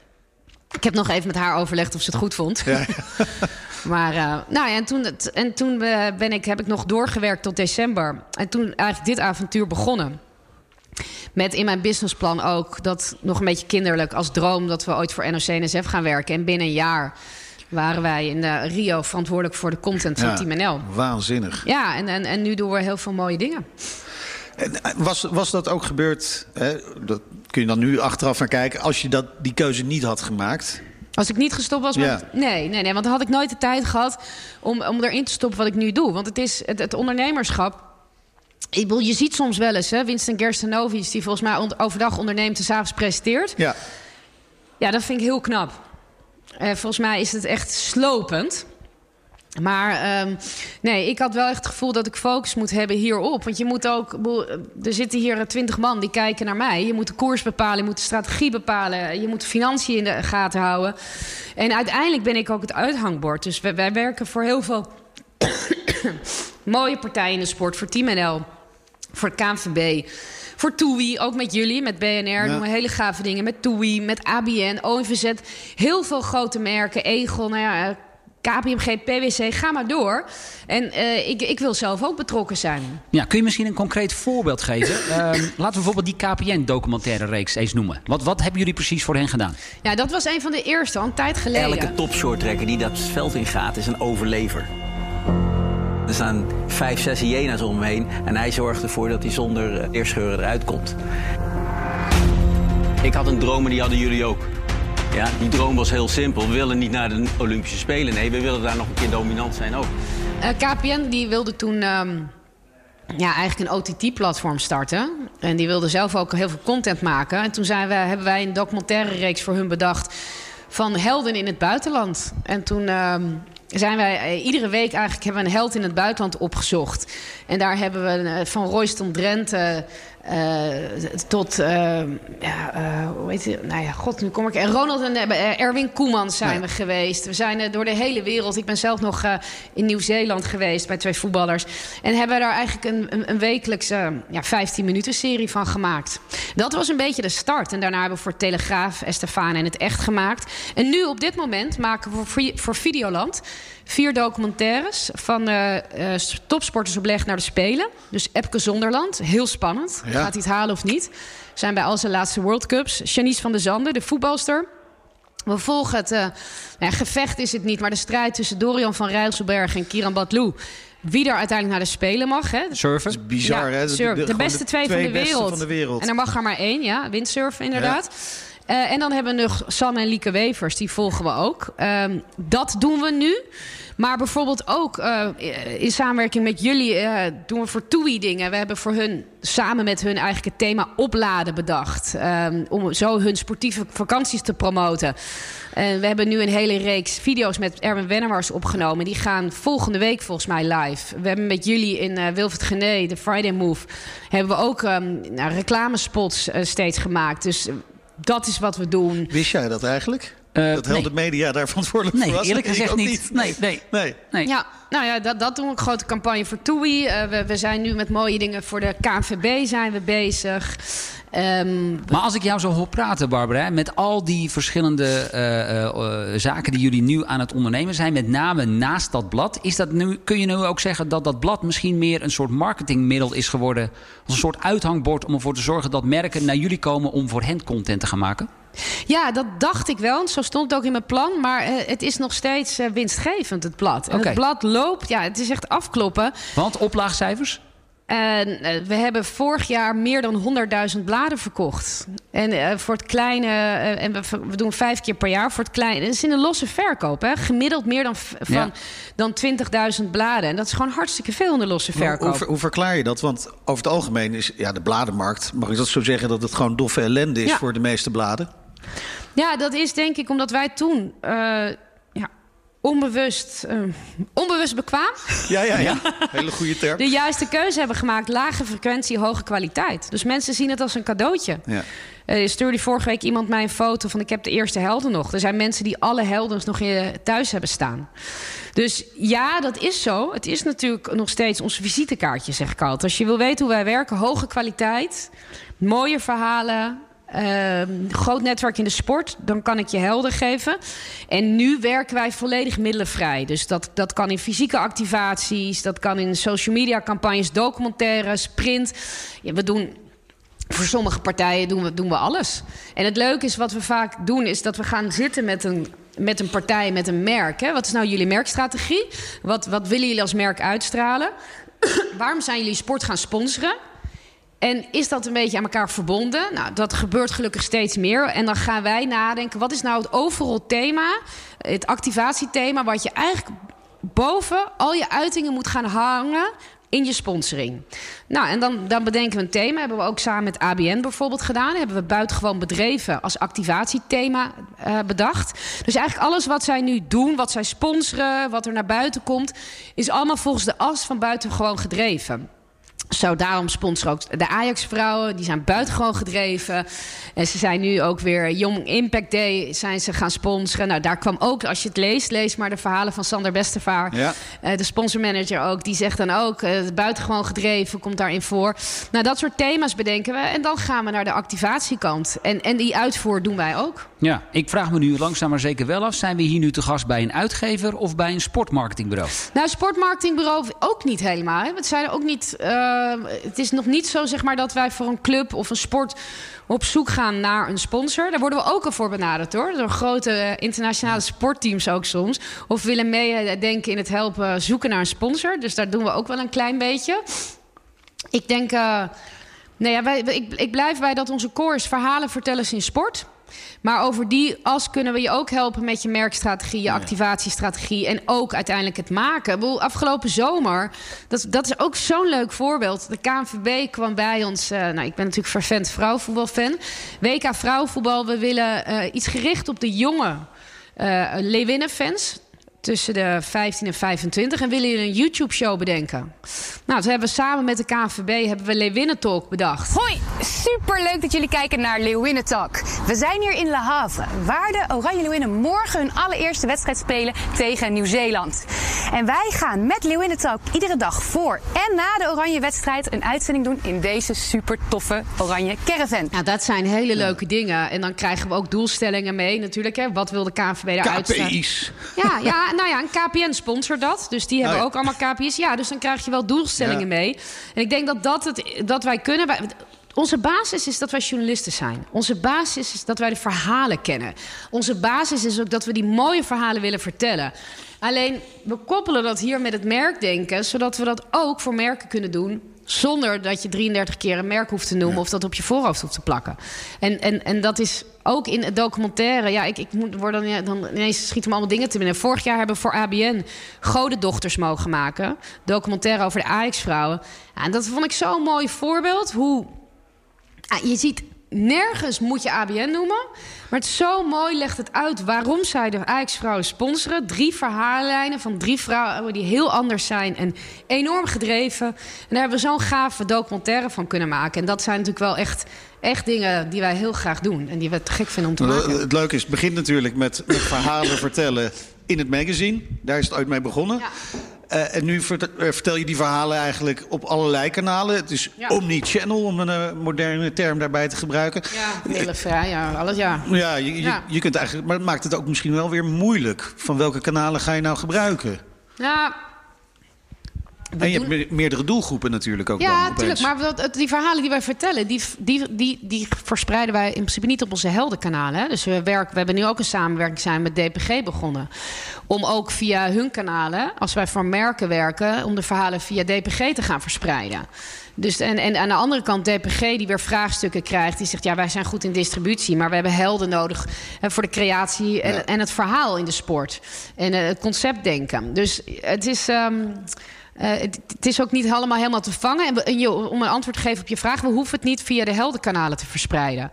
Ik heb nog even met haar overlegd of ze het goed vond. Ja. Maar uh, nou ja, en toen, en toen ben ik, heb ik nog doorgewerkt tot december. En toen eigenlijk dit avontuur begonnen. Met in mijn businessplan ook dat nog een beetje kinderlijk als droom dat we ooit voor NOC-NSF gaan werken. En binnen een jaar waren wij in de Rio verantwoordelijk voor de content van ja, Team NL. Waanzinnig. Ja, en, en, en nu doen we heel veel mooie dingen. En was, was dat ook gebeurd? Hè? Dat kun je dan nu achteraf naar kijken. Als je dat, die keuze niet had gemaakt. Als ik niet gestopt was, Ja. nee, nee, nee, want dan had ik nooit de tijd gehad om, om erin te stoppen wat ik nu doe. Want het is het, het ondernemerschap. Ik bedoel, je ziet soms wel eens, hè, Winston Gerstenovic, die volgens mij overdag onderneemt en s'avonds presenteert. Ja. Ja, dat vind ik heel knap. Eh, volgens mij is het echt slopend. Maar ehm, nee, ik had wel echt het gevoel dat ik focus moet hebben hierop. Want je moet ook. bedoel, Er zitten hier twintig man die kijken naar mij. Je moet de koers bepalen, je moet de strategie bepalen. Je moet de financiën in de gaten houden. En uiteindelijk ben ik ook het uithangbord. Dus wij, wij werken voor heel veel mooie partijen in de sport. Voor Team NL, voor het KNVB. Voor TUI, ook met jullie, met BNR. Ja. Doen we hele gave dingen. Met TUI, met ABN, ONVZ. Heel veel grote merken. Egel, nou ja, eh, KPMG, PwC, ga maar door. En uh, ik, ik wil zelf ook betrokken zijn. Ja, kun je misschien een concreet voorbeeld geven? uh, laten we bijvoorbeeld die KPN-documentaire reeks eens noemen. Wat, wat hebben jullie precies voor hen gedaan? Ja, dat was een van de eerste, al een tijd geleden. Elke topshorttrekker die dat veld in gaat, is een overlever. Er staan vijf, zes hyena's om hem heen. En hij zorgt ervoor dat hij zonder uh, eerscheuren eruit komt. Ik had een droom en die hadden jullie ook. Ja, die droom was heel simpel. We willen niet naar de Olympische Spelen. Nee, we willen daar nog een keer dominant zijn ook. Uh, KPN die wilde toen um, ja, eigenlijk een OTT-platform starten. En die wilde zelf ook heel veel content maken. En toen zijn we, hebben wij een documentaire reeks voor hun bedacht... van helden in het buitenland. En toen... Um, zijn wij uh, iedere week eigenlijk hebben we een held in het buitenland opgezocht. En daar hebben we uh, van Royston Drenthe tot, ja, hoe heet het? Nou ja, god, nu kom ik. En Ronald en Erwin Koemans zijn ja. we geweest. We zijn door de hele wereld. Ik ben zelf nog in Nieuw-Zeeland geweest bij twee voetballers. En hebben daar eigenlijk een, een, een wekelijkse ja, 15 minuten serie van gemaakt. Dat was een beetje de start. En daarna hebben we voor Telegraaf, Estefan en het echt gemaakt. En nu op dit moment maken we voor, voor Videoland vier documentaires van uh, topsporters op leg naar de Spelen. Dus Epke Zonderland, heel spannend. Ja. Gaat hij het halen of niet? We zijn bij al zijn laatste World Cups. Janice van der Zanden, de voetbalster. We volgen het, uh, ja, gevecht is het niet, maar de strijd tussen Dorian van Rijsselberg en Kiran Batlou. Wie er uiteindelijk naar de Spelen mag. Hè? Surfen. Dat is bizar, ja, hè? Surf. De, de, de, beste twee, twee van, de beste wereld. van de wereld. En er mag er maar één, ja. Windsurfen, inderdaad. Eh, en dan hebben we nog Sam en Lieke Wevers, die volgen we ook. Ehm, dat doen we nu. Maar bijvoorbeeld ook uh, in samenwerking met jullie uh, doen we voor TUI dingen. We hebben voor hun samen met hun eigenlijk het thema opladen bedacht. Um, om zo hun sportieve vakanties te promoten. En we hebben nu een hele reeks video's met Erwin Wennemars opgenomen. Die gaan volgende week volgens mij live. We hebben met jullie in uh, Wilfred Gené, de Friday Move... hebben we ook um, nou, reclamespots steeds gemaakt. Dus dat is wat we doen. Wist jij dat eigenlijk? Uh, dat Helder nee. Media daar verantwoordelijk nee, voor was? eerlijk gezegd niet. niet. Nee, nee, nee. nee. Ja, nou ja, dat, dat doen we. Een grote campagne voor TUI. Uh, we, we zijn nu met mooie dingen voor de KNVB zijn we bezig. Um, maar als ik jou zo hoor praten, Barbara, met al die verschillende uh, uh, zaken die jullie nu aan het ondernemen zijn, met name naast dat blad, is dat nu, kun je nu ook zeggen dat dat blad misschien meer een soort marketingmiddel is geworden, als een soort uithangbord om ervoor te zorgen dat merken naar jullie komen om voor hen content te gaan maken? Ja, dat dacht ik wel. Zo stond het ook in mijn plan. Maar uh, het is nog steeds uh, winstgevend, het blad. En het blad loopt, ja, het is echt afkloppen. Want oplaagcijfers? En uh, we hebben vorig jaar meer dan 100.000 bladen verkocht. En uh, voor het kleine, uh, en we, we, doen vijf keer per jaar voor het kleine. Het is in een losse verkoop, hè? gemiddeld meer dan, van, Ja. dan 20.000 bladen. En dat is gewoon hartstikke veel in de losse verkoop. Hoe, ver- hoe verklaar je dat? Want over het algemeen is ja, de bladenmarkt, mag ik dat zo zeggen, dat het gewoon doffe ellende is Ja. voor de meeste bladen? Ja, dat is denk ik omdat wij toen uh, ja, onbewust, uh, onbewust bekwaam Ja, ja, ja. Hele goede term. de juiste keuze hebben gemaakt. Lage frequentie, hoge kwaliteit. Dus mensen zien het als een cadeautje. Ja. Uh, stuurde vorige week iemand mij een foto van... ik heb de eerste helden nog. Er zijn mensen die alle helden nog in thuis hebben staan. Dus ja, dat is zo. Het is natuurlijk nog steeds ons visitekaartje, zeg ik altijd. Als je wil weten hoe wij werken, hoge kwaliteit... mooie verhalen... Uh, groot netwerk in de sport, dan kan ik je helder geven. En nu werken wij volledig middelenvrij. Dus dat, dat kan in fysieke activaties, dat kan in social media campagnes, documentaires, print. Ja, we doen voor sommige partijen doen we, doen we alles. En het leuke is wat we vaak doen, is dat we gaan zitten met een, met een partij, met een merk. Hè? Wat is nou jullie merkstrategie? Wat, wat willen jullie als merk uitstralen? Waarom zijn jullie sport gaan sponsoren? En is dat een beetje aan elkaar verbonden? Nou, dat gebeurt gelukkig steeds meer. En dan gaan wij nadenken, wat is nou het overal thema, het activatiethema, wat je eigenlijk boven al je uitingen moet gaan hangen in je sponsoring. Nou, en dan, dan bedenken we een thema. Hebben we ook samen met ABN bijvoorbeeld gedaan. Hebben we buitengewoon bedreven als activatiethema uh, bedacht. Dus eigenlijk alles wat zij nu doen, wat zij sponsoren, wat er naar buiten komt, is allemaal volgens de as van buitengewoon gedreven. Zo, daarom sponsoren ook de Ajax-vrouwen. Die zijn buitengewoon gedreven. En ze zijn nu ook weer Young Impact Day zijn ze gaan sponsoren. Nou, daar kwam ook, als je het leest, lees maar de verhalen van Sander Bestevaar. Ja. Uh, de sponsormanager ook. Die zegt dan ook, uh, buitengewoon gedreven komt daarin voor. Nou, dat soort thema's bedenken we. En dan gaan we naar de activatiekant. En, en die uitvoer doen wij ook. Ja, ik vraag me nu langzaam maar zeker wel af... zijn we hier nu te gast bij een uitgever of bij een sportmarketingbureau? Nou, sportmarketingbureau ook niet helemaal. Hè. Het, zijn ook niet, uh, het is nog niet zo zeg maar, dat wij voor een club of een sport op zoek gaan naar een sponsor. Daar worden we ook al voor benaderd hoor. Door grote internationale sportteams ook soms. Of willen meedenken in het helpen zoeken naar een sponsor. Dus daar doen we ook wel een klein beetje. Ik denk... Uh, nou ja, wij, ik, ik blijf bij dat onze core is verhalen vertellen in sport. Maar over die as kunnen we je ook helpen met je merkstrategie, je activatiestrategie en ook uiteindelijk het maken. Bedoel, afgelopen zomer, dat, dat is ook zo'n leuk voorbeeld. De KNVB kwam bij ons, uh, nou, ik ben natuurlijk vervent vrouwenvoetbalfan. WK vrouwenvoetbal, we willen uh, iets gericht op de jonge uh, Leeuwinnen-fans tussen de 15 en 25 en willen jullie een YouTube-show bedenken. Nou, toen hebben we samen met de KNVB hebben we Leeuwinnen Talk bedacht. Hoi, superleuk dat jullie kijken naar Leeuwinnen Talk. We zijn hier in Le Havre, waar de Oranje Leeuwinnen morgen hun allereerste wedstrijd spelen tegen Nieuw-Zeeland. En wij gaan met Leeuwinnen Talk iedere dag voor en na de Oranje wedstrijd een uitzending doen in deze super toffe Oranje Caravan. Nou, dat zijn hele leuke dingen. En dan krijgen we ook doelstellingen mee natuurlijk. Hè. Wat wil de KNVB daar uitstralen? KPI's. Ja, ja, nou ja, een KPN sponsort dat. Dus die hebben Oh ja. ook allemaal KPI's. Ja, dus dan krijg je wel doelstellingen Ja. mee. En ik denk dat, dat, het, dat wij kunnen... Wij, onze basis is dat wij journalisten zijn. Onze basis is dat wij de verhalen kennen. Onze basis is ook dat we die mooie verhalen willen vertellen. Alleen, we koppelen dat hier met het merkdenken... zodat we dat ook voor merken kunnen doen Zonder dat je 33 keer een merk hoeft te noemen of dat op je voorhoofd hoeft te plakken. En, en, en dat is ook in het documentaire. Ja, ik, ik moet, word dan, ja, dan ineens schieten me allemaal dingen te binnen. Vorig jaar hebben we voor ABN Godendochters mogen maken. Documentaire over de Ajax-vrouwen. Ja, en dat vond ik zo'n mooi voorbeeld. Hoe ah, je ziet nergens moet je ABN noemen. Maar het zo mooi, legt het uit waarom zij de Ajax-vrouwen sponsoren. Drie verhaallijnen van drie vrouwen die heel anders zijn en enorm gedreven. En daar hebben we zo'n gave documentaire van kunnen maken. En dat zijn natuurlijk wel echt, echt dingen die wij heel graag doen. En die we te gek vinden om te maken. Het leuke is, het begint natuurlijk met, met verhalen vertellen in het magazine. Daar is het ooit mee begonnen. Ja. Uh, en nu uh, vertel je die verhalen eigenlijk op allerlei kanalen. Het is Ja. omni-channel, om een uh, moderne term daarbij te gebruiken. Ja, hele vrij, ja, alles ja. Ja, je, je kunt eigenlijk, maar het maakt het ook misschien wel weer moeilijk. Van welke kanalen ga je nou gebruiken? Ja, en je hebt me- meerdere doelgroepen natuurlijk ook Ja, natuurlijk. Maar dat, die verhalen die wij vertellen, die, die, die, die verspreiden wij in principe niet op onze heldenkanalen. Hè. Dus we, werken, we hebben nu ook een samenwerking zijn met DPG begonnen. Om ook via hun kanalen, als wij voor merken werken, om de verhalen via DPG te gaan verspreiden. Dus en, en aan de andere kant DPG die weer vraagstukken krijgt. Die zegt, ja, wij zijn goed in distributie... maar we hebben helden nodig hè, voor de creatie en, en het verhaal in de sport. En eh, het conceptdenken. Dus het is... ehm, eh, het, het is ook niet allemaal helemaal te vangen. En, we- om een antwoord te geven op je vraag... we hoeven het niet via de heldenkanalen te verspreiden.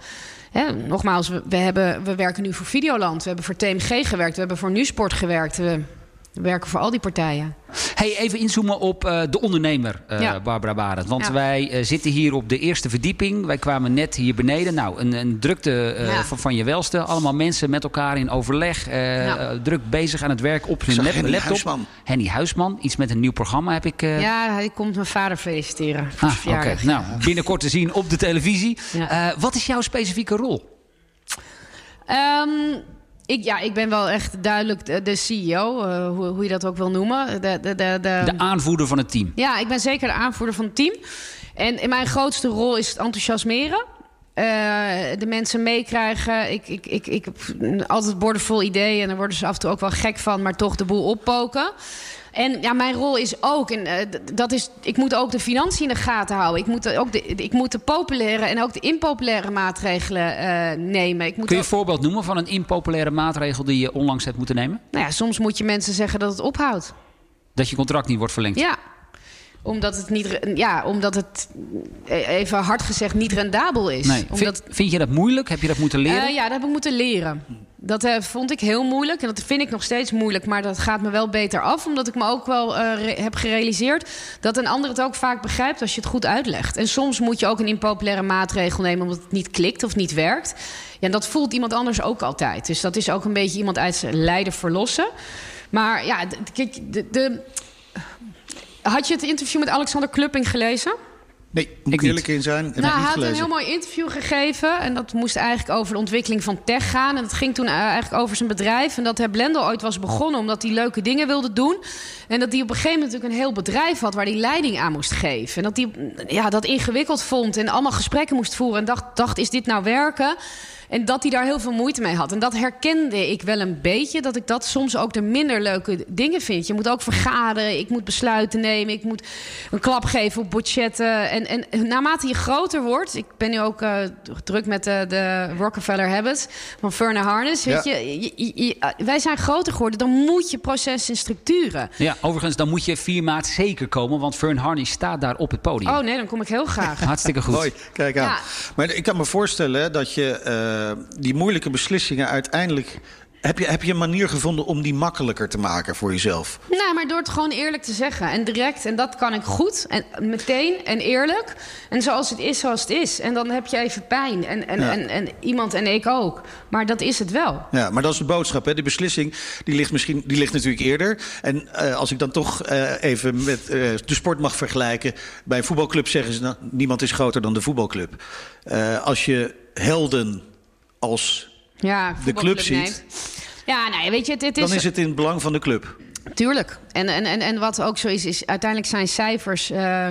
Hè, nogmaals, we, hebben, we werken nu voor Videoland. We hebben voor TMG gewerkt. We hebben voor Nusport gewerkt. We, we werken voor al die partijen. Hey, even inzoomen op eh, de ondernemer, eh, Ja. Barbara Barend. Want Ja. wij eh, zitten hier op de eerste verdieping. Wij kwamen net hier beneden. Nou, een, een drukte eh, Ja. van, van je welste. Allemaal mensen met elkaar in overleg. Ja. druk bezig aan het werk op hun lap- Henny laptop. Huisman. Henny Huisman. Iets met een nieuw programma heb ik... eh, Ja, hij komt mijn vader feliciteren voor Ah, zijn oké. verjaardag. Nou, binnenkort te zien op de televisie. Ja. Eh, wat is jouw specifieke rol? Ehm, ik, ja, ik ben wel echt duidelijk de, de CEO, eh, hoe, hoe je dat ook wil noemen. De, de, de, de, De aanvoerder van het team. Ja, ik ben zeker de aanvoerder van het team. En in mijn grootste rol is het enthousiasmeren. Eh, de mensen meekrijgen. Ik, ik, ik, ik heb altijd boordevol ideeën. En daar worden ze af en toe ook wel gek van. Maar toch de boel oppoken. En ja, mijn rol is ook, en eh, dat is, ik moet ook de financiën in de gaten houden. Ik moet, ook de, ik moet de populaire en ook de impopulaire maatregelen eh, nemen. Ik moet Kun je ook- een voorbeeld noemen van een impopulaire maatregel die je onlangs hebt moeten nemen? nou ja, soms moet je mensen zeggen dat het ophoudt. Dat je contract niet wordt verlengd. Ja. Omdat het, niet, ja, omdat het eh, even hard gezegd niet rendabel is. Nee. Omdat, Vind, vind je dat moeilijk? Heb je dat moeten leren? Eh, ja, dat heb ik moeten leren. Dat eh, vond ik heel moeilijk. En dat vind ik nog steeds moeilijk. Maar dat gaat me wel beter af. Omdat ik me ook wel eh, heb gerealiseerd... dat een ander het ook vaak begrijpt als je het goed uitlegt. En soms moet je ook een impopulaire maatregel nemen... omdat het niet klikt of niet werkt. Ja, en dat voelt iemand anders ook altijd. Dus dat is ook een beetje iemand uit zijn lijden verlossen. Maar ja, kijk, de... had je het interview met Alexander Klupping gelezen? Nee, moet ik niet. eerlijk in zijn. Nou, hij had een heel mooi interview gegeven. En dat moest eigenlijk over de ontwikkeling van tech gaan. En dat ging toen eh, eigenlijk over zijn bedrijf. En dat hij Blendel ooit was begonnen omdat hij leuke dingen wilde doen. En dat hij op een gegeven moment natuurlijk een heel bedrijf had waar hij leiding aan moest geven. En dat hij mm, ja, dat ingewikkeld vond en allemaal gesprekken moest voeren. En dacht, dacht, is dit nou werken? En dat hij daar heel veel moeite mee had. En dat herkende ik wel een beetje. Dat ik dat soms ook de minder leuke dingen vind. Je moet ook vergaderen. Ik moet besluiten nemen. Ik moet een klap geven op budgetten. En, en naarmate je groter wordt. Ik ben nu ook eh, druk met de, de Rockefeller Habits van Ferne Harness. Weet Ja. je, je- je- je- wij zijn groter geworden. Dan moet je processen en structuren. Ja, overigens, dan moet je 4 maart zeker komen, want Fern Harney staat daar op het podium. Oh nee, dan kom ik heel graag. Hartstikke goed. Mooi, kijk aan. Ja. Maar ik kan me voorstellen dat je eh, die moeilijke beslissingen uiteindelijk... Heb je, heb je een manier gevonden om die makkelijker te maken voor jezelf? Nou, maar door het gewoon eerlijk te zeggen en direct. En dat kan ik goed. En meteen en eerlijk. En zoals het is, zoals het is. En dan heb je even pijn. En, en, Ja. en, en iemand en ik ook. Maar dat is het wel. Ja, maar dat is de boodschap. Hè? Die beslissing die ligt, misschien, die ligt natuurlijk eerder. En eh, als ik dan toch eh, even met eh, de sport mag vergelijken. Bij een voetbalclub zeggen ze... Nou, niemand is groter dan de voetbalclub. Eh, als je helden als... Ja, De club ziet. Ja, nou weet je, het, het is... Dan is het in het belang van de club. Tuurlijk. En, en, en, en wat ook zo is, is uiteindelijk zijn cijfers. eh,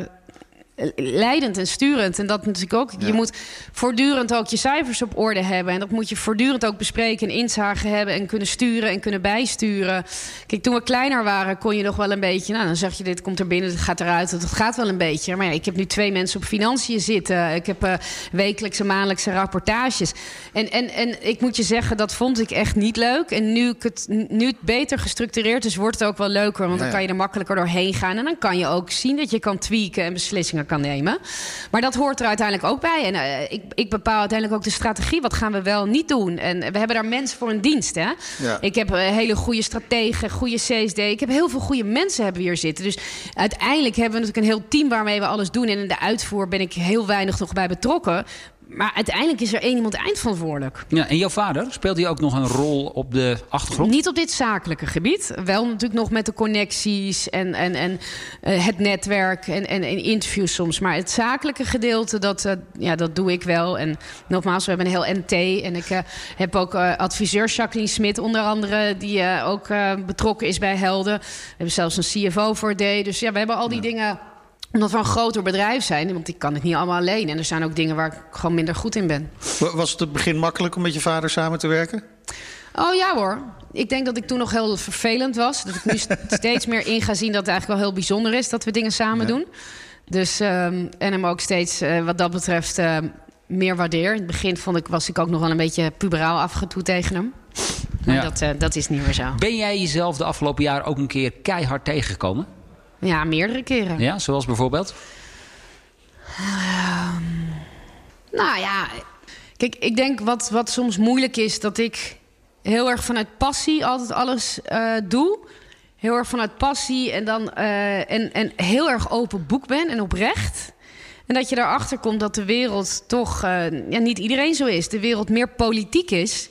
leidend en sturend. En dat natuurlijk ook. Je moet voortdurend ook je cijfers op orde hebben. En dat moet je voortdurend ook bespreken en inzagen hebben. En kunnen sturen en kunnen bijsturen. Kijk, toen we kleiner waren, kon je nog wel een beetje. Nou, dan zeg je: dit komt er binnen, dit gaat eruit. Dat gaat wel een beetje. Maar ja, ik heb nu twee mensen op financiën zitten. Ik heb uh, wekelijkse, maandelijkse rapportages. En, en, en ik moet je zeggen, dat vond ik echt niet leuk. En nu, ik het, nu het beter gestructureerd is, wordt het ook wel leuker. Want dan kan je er makkelijker doorheen gaan. En dan kan je ook zien dat je kan tweaken en beslissingen kan nemen. Maar dat hoort er uiteindelijk ook bij. En uh, ik, ik, bepaal uiteindelijk ook de strategie. Wat gaan we wel niet doen? En we hebben daar mensen voor een dienst. Hè? Ja. Ik heb uh, hele goede strategen, goede CSD. Ik heb heel veel goede mensen hebben we hier zitten. Dus uiteindelijk hebben we natuurlijk een heel team waarmee we alles doen. En in de uitvoer ben ik heel weinig nog bij betrokken maar uiteindelijk is er één iemand eindverantwoordelijk. Ja, en jouw vader, speelt hij ook nog een rol op de achtergrond? Niet op dit zakelijke gebied. Wel natuurlijk nog met de connecties en, en, en uh, het netwerk en, en, en, interviews soms. Maar het zakelijke gedeelte, dat, uh, ja, dat doe ik wel. En nogmaals, we hebben een heel NT. En ik uh, heb ook adviseur Jacqueline Smit onder andere... die ook betrokken is bij Helden. We hebben zelfs een CFO voor D. Dus ja, we hebben al die ja. dingen omdat we een groter bedrijf zijn, want ik kan het niet allemaal alleen. En er zijn ook dingen waar ik gewoon minder goed in ben. Was het het begin makkelijk om met je vader samen te werken? Oh ja hoor. Ik denk dat ik toen nog heel vervelend was. Dat ik nu steeds meer in ga zien dat het eigenlijk wel heel bijzonder is dat we dingen samen ja. doen. Dus, um, en hem ook steeds uh, wat dat betreft uh, meer waardeer. In het begin vond ik, was ik ook nog wel een beetje puberaal afgetoet tegen hem. Maar ja. dat, uh, dat is niet meer zo. Ben jij jezelf de afgelopen jaar ook een keer keihard tegengekomen? Ja, meerdere keren. Ja, zoals bijvoorbeeld? Uh, nou ja, kijk, ik denk wat, wat soms moeilijk is... dat ik heel erg vanuit passie altijd alles uh, doe. Heel erg vanuit passie en dan uh, en, en heel erg open boek ben en oprecht. En dat je daarachter komt dat de wereld toch... Uh, ja, niet iedereen zo is. De wereld meer politiek is...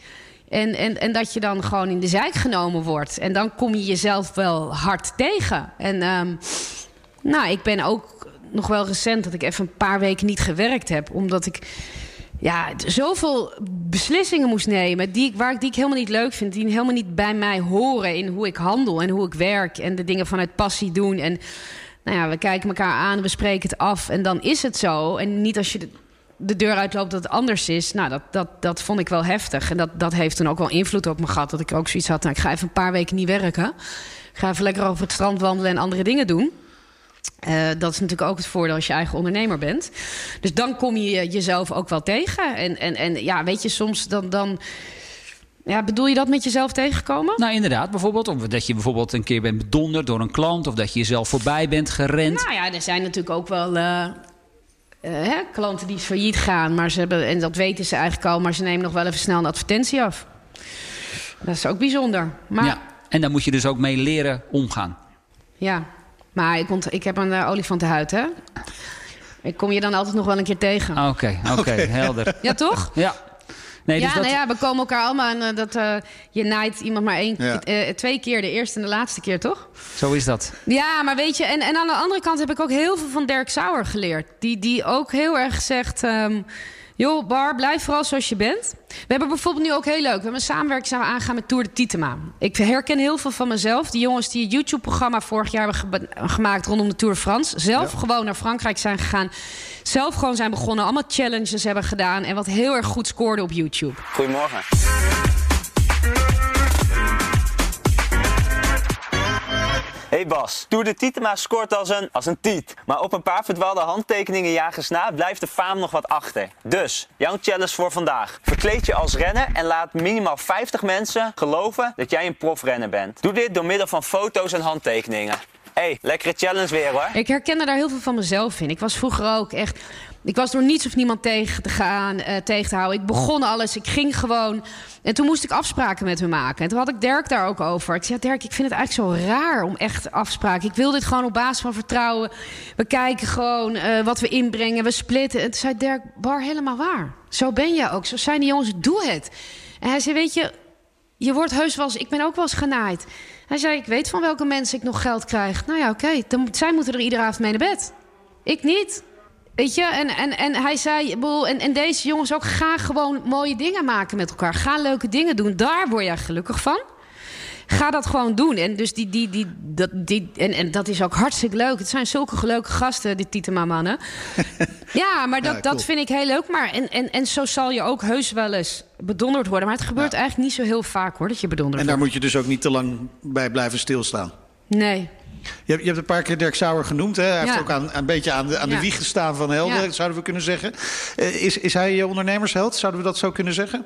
En, en, en dat je dan gewoon in de zijk genomen wordt. En dan kom je jezelf wel hard tegen. En um, nou, ik ben ook nog wel recent dat ik even een paar weken niet gewerkt heb. Omdat ik ja, zoveel beslissingen moest nemen die, waar, die ik helemaal niet leuk vind. Die helemaal niet bij mij horen in hoe ik handel en hoe ik werk. En de dingen vanuit passie doen. En nou ja, we kijken elkaar aan, we spreken het af. En dan is het zo. En niet als je de deur uitloopt dat het anders is. Nou, dat, dat, dat vond ik wel heftig. En dat, dat heeft toen ook wel invloed op me gehad. Dat ik ook zoiets had, nou, ik ga even een paar weken niet werken. Ik ga even lekker over het strand wandelen en andere dingen doen. Uh, dat is natuurlijk ook het voordeel als je eigen ondernemer bent. Dus dan kom je jezelf ook wel tegen. En, en, en ja, weet je, soms dan... dan ja, bedoel je dat met jezelf tegenkomen? Nou, inderdaad. Bijvoorbeeld of dat je bijvoorbeeld een keer bent bedonderd door een klant... of dat je jezelf voorbij bent gerend. Nou ja, er zijn natuurlijk ook wel... Uh, uh, hè, klanten die failliet gaan, maar ze hebben, en dat weten ze eigenlijk al, maar ze nemen nog wel even snel een advertentie af. Dat is ook bijzonder. Maar, ja, en daar moet je dus ook mee leren omgaan. Ja, maar ik, ont, ik heb een uh, olifantenhuid, hè? Ik kom je dan altijd nog wel een keer tegen. Oké, okay, oké, okay, helder. Ja, toch? Ja. Nee, dus ja, dat... nou ja, we komen elkaar allemaal aan uh, dat uh, je naait iemand maar één, ja. uh, twee keer, de eerste en de laatste keer, toch? Zo is dat. Ja, maar weet je, en, en aan de andere kant heb ik ook heel veel van Dirk Sauer geleerd. Die, die ook heel erg zegt. Um, joh, Bar, blijf vooral zoals je bent. We hebben bijvoorbeeld nu ook heel leuk. We hebben een samenwerking zijn we aangaan met Tour de Titema. Ik herken heel veel van mezelf. Die jongens die het YouTube-programma vorig jaar hebben ge gemaakt rondom de Tour de France. Zelf ja. gewoon naar Frankrijk zijn gegaan. Zelf gewoon zijn begonnen. Allemaal challenges hebben gedaan. En wat heel erg goed scoorde op YouTube. Goedemorgen. Hey Bas, Tour de Tietema scoort als een, als een tiet. Maar op een paar verdwaalde handtekeningen jagers na blijft de faam nog wat achter. Dus, jouw challenge voor vandaag. Verkleed je als renner en laat minimaal 50 mensen geloven dat jij een profrenner bent. Doe dit door middel van foto's en handtekeningen. hey, lekkere challenge weer hoor. Ik herken er daar heel veel van mezelf in. Ik was vroeger ook echt... Ik was door niets of niemand tegen te gaan, uh, tegen te houden. Ik begon alles, ik ging gewoon. En toen moest ik afspraken met hem maken. En toen had ik Dirk daar ook over. Ik zei, Dirk, ik vind het eigenlijk zo raar om echt afspraken. Ik wil dit gewoon op basis van vertrouwen. We kijken gewoon uh, wat we inbrengen, we splitten. En toen zei Dirk, Bar, helemaal waar. Zo ben je ook, zo zijn die jongens, doe het. En hij zei, weet je, je wordt heus wel eens... Ik ben ook wel eens genaaid. Hij zei, ik weet van welke mensen ik nog geld krijg. Nou ja, oké, zij moeten er iedere avond mee naar bed. Ik niet. Weet je, en, en, en hij zei, en, en deze jongens ook, ga gewoon mooie dingen maken met elkaar. Ga leuke dingen doen, daar word jij gelukkig van. Ga dat gewoon doen. En, dus die, die, die, dat, die, en, en dat is ook hartstikke leuk. Het zijn zulke leuke gasten, die Tietema-mannen. ja, maar dat, Ja, cool. dat vind ik heel leuk. Maar en, en, en zo zal je ook heus wel eens bedonderd worden. Maar het gebeurt eigenlijk niet zo heel vaak hoor, dat je bedonderd En daar wordt. moet je dus ook niet te lang bij blijven stilstaan. Nee. Je hebt, je hebt een paar keer Dirk Sauer genoemd. Hè? Hij heeft ook aan, een beetje aan de, aan de Ja. wieg gestaan van Helden, Ja. zouden we kunnen zeggen. Eh, is, is hij je ondernemersheld? Zouden we dat zo kunnen zeggen?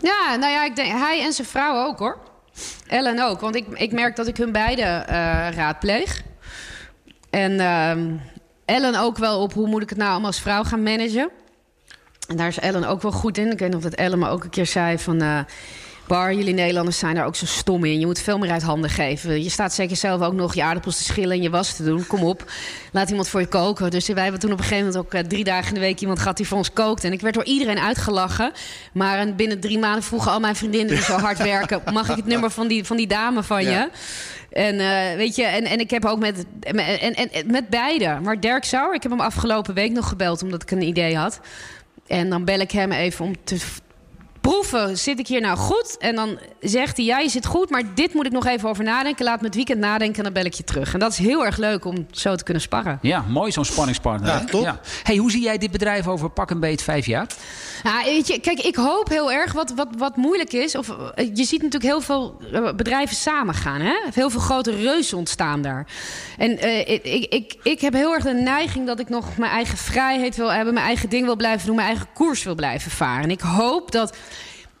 Ja, nou ja, ik denk, hij en zijn vrouw ook hoor. Ellen ook, want ik, ik merk dat ik hun beiden eh, raadpleeg. En ehm, Ellen ook wel op hoe moet ik het nou allemaal als vrouw gaan managen. En daar is Ellen ook wel goed in. Ik weet nog dat Ellen me ook een keer zei van... eh, Bar, jullie Nederlanders zijn daar ook zo stom in. Je moet veel meer uit handen geven. Je staat zeker zelf ook nog je aardappels te schillen en je was te doen. Kom op, laat iemand voor je koken. Dus wij hebben toen op een gegeven moment ook eh, drie dagen in de week iemand gehad die voor ons kookte. En ik werd door iedereen uitgelachen. Maar en binnen drie maanden vroegen al mijn vriendinnen die zo hard werken... mag ik het nummer van die, van die dame van je? Ja. En eh, weet je, en, en ik heb ook met, en, en, met beide. Maar Dirk Sauer, ik heb hem afgelopen week nog gebeld omdat ik een idee had. En dan bel ik hem even om te proeven, zit ik hier nou goed? En dan zegt hij, ja, je zit goed, maar dit moet ik nog even over nadenken. Laat me het weekend nadenken en dan bel ik je terug. En dat is heel erg leuk om zo te kunnen sparren. Ja, mooi zo'n spanningspartner. Ja, top. Hey, hoe zie jij dit bedrijf over pak een beet vijf jaar? Ja, weet je, kijk, ik hoop heel erg wat, wat, wat moeilijk is. Of, eh, je ziet natuurlijk heel veel eh, bedrijven samengaan. Hè? Heel veel grote reuzen ontstaan daar. En eh, ik, ik, ik, ik heb heel erg de neiging dat ik nog mijn eigen vrijheid wil hebben, mijn eigen ding wil blijven doen, mijn eigen koers wil blijven varen. En ik hoop dat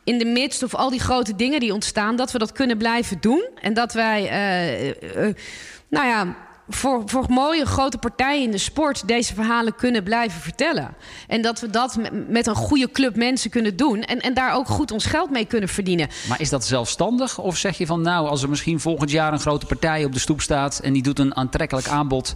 in de midst of al die grote dingen die ontstaan, dat we dat kunnen blijven doen. En dat wij, eh, eh, eh, nou ja, voor, voor mooie grote partijen in de sport deze verhalen kunnen blijven vertellen. En dat we dat met, met een goede club mensen kunnen doen. En, en daar ook goed ons geld mee kunnen verdienen. Maar is dat zelfstandig? Of zeg je van nou, als er misschien volgend jaar een grote partij op de stoep staat en die doet een aantrekkelijk aanbod,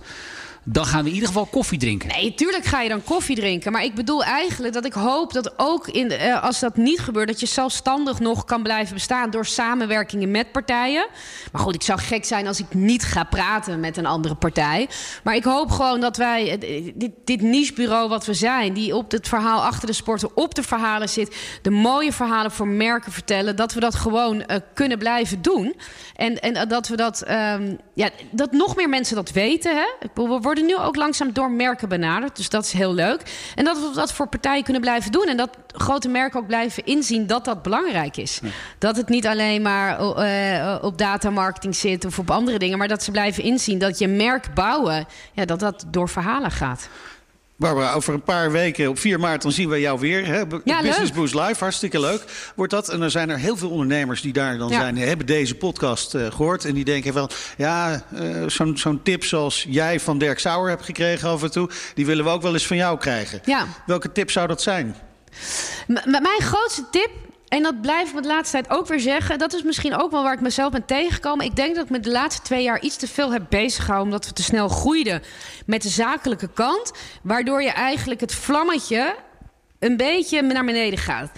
dan gaan we in ieder geval koffie drinken. Nee, tuurlijk ga je dan koffie drinken. Maar ik bedoel eigenlijk dat ik hoop dat ook in eh, als dat niet gebeurt, dat je zelfstandig nog kan blijven bestaan door samenwerkingen met partijen. Maar goed, ik zou gek zijn als ik niet ga praten met een andere partij. Maar ik hoop gewoon dat wij eh, dit, dit nichebureau wat we zijn, die op het verhaal achter de sporten op de verhalen zit, de mooie verhalen voor merken vertellen, dat we dat gewoon eh, kunnen blijven doen. En, en dat we dat, ehm, ja, dat nog meer mensen dat weten. Hè? We worden nu ook langzaam door merken benaderd. Dus dat is heel leuk. En dat we dat voor partijen kunnen blijven doen. En dat grote merken ook blijven inzien dat dat belangrijk is. Dat het niet alleen maar eh, op datamarketing zit of op andere dingen. Maar dat ze blijven inzien dat je merk bouwen, ja, dat dat door verhalen gaat. Barbara, over een paar weken, op 4 maart, dan zien we jou weer. Hè? Ja, Business leuk. Boost Live, hartstikke leuk. Wordt dat? En er zijn er heel veel ondernemers die daar dan Ja. zijn, hebben deze podcast eh, gehoord. En die denken van, ja, eh, zo'n zo'n tip zoals jij van Dirk Sauer hebt gekregen af en toe, die willen we ook wel eens van jou krijgen. Ja. Welke tip zou dat zijn? M- mijn grootste tip, en dat blijf ik de laatste tijd ook weer zeggen... dat is misschien ook wel waar ik mezelf ben tegengekomen. Ik denk dat ik me de laatste twee jaar iets te veel heb beziggehouden... omdat we te snel groeiden met de zakelijke kant... waardoor je eigenlijk het vlammetje een beetje naar beneden gaat.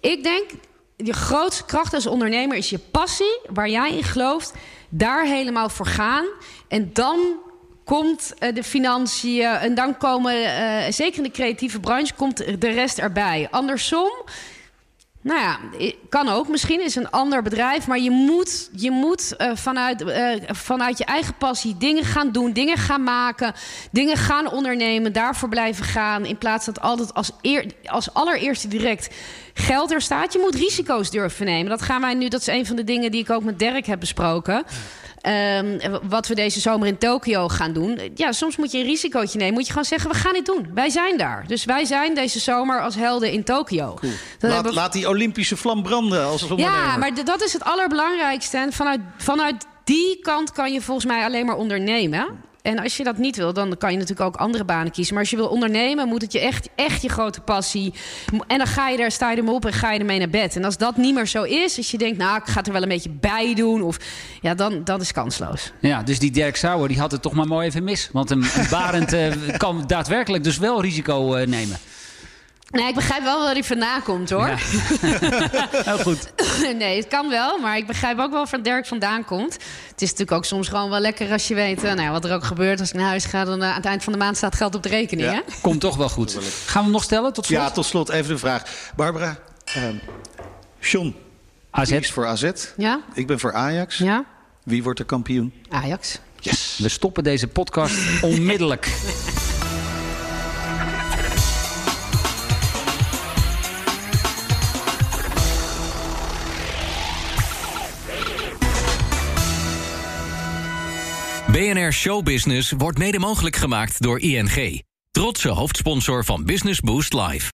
Ik denk, je grootste kracht als ondernemer is je passie... waar jij in gelooft, daar helemaal voor gaan... en dan komt eh, de financiën en dan komen, eh, zeker in de creatieve branche, komt de rest erbij. Andersom, nou ja, kan ook. Misschien is een ander bedrijf, maar je moet, je moet eh, vanuit, eh, vanuit je eigen passie dingen gaan doen, dingen gaan maken, dingen gaan ondernemen, daarvoor blijven gaan. In plaats dat altijd als, eer, als allereerste direct geld er staat. Je moet risico's durven nemen. Dat gaan wij nu, dat is een van de dingen die ik ook met Dirk heb besproken. Ehm, wat we deze zomer in Tokio gaan doen. Ja, soms moet je een risicootje nemen. Moet je gewoon zeggen, we gaan dit doen. Wij zijn daar. Dus wij zijn deze zomer als helden in Tokio. Laat, die Olympische vlam branden als ja, maar dat is het allerbelangrijkste. En vanuit, vanuit die kant kan je volgens mij alleen maar ondernemen. En als je dat niet wil, dan kan je natuurlijk ook andere banen kiezen. Maar als je wil ondernemen, moet het je echt, echt je grote passie. En dan ga je daar, sta je ermee op en ga je ermee naar bed. En als dat niet meer zo is, als je denkt, nou, ik ga het er wel een beetje bij doen. Of ja, dan dat is kansloos. Ja, dus die Dirk Sauer die had het toch maar mooi even mis. Want een, een Barend eh, kan daadwerkelijk dus wel risico eh, nemen. Nee, ik begrijp wel waar hij vandaan komt hoor. Ja. Heel goed. nee, het kan wel, maar ik begrijp ook wel waar Dirk vandaan komt. Het is natuurlijk ook soms gewoon wel lekker als je weet eh, nou ja, wat er ook gebeurt. Als ik naar huis ga, dan eh, aan het eind van de maand staat geld op de rekening. Ja. Hè? Komt toch wel goed. Gaan we hem nog stellen tot slot? Ja, tot slot even een vraag. Barbara, ehm John, AZ. Is voor AZ. Ja? Ik ben voor Ajax. Ja? Wie wordt er kampioen? Ajax. Yes. We stoppen deze podcast onmiddellijk. BNR Showbusiness wordt mede mogelijk gemaakt door ING. Trotse hoofdsponsor van Business Boost Live.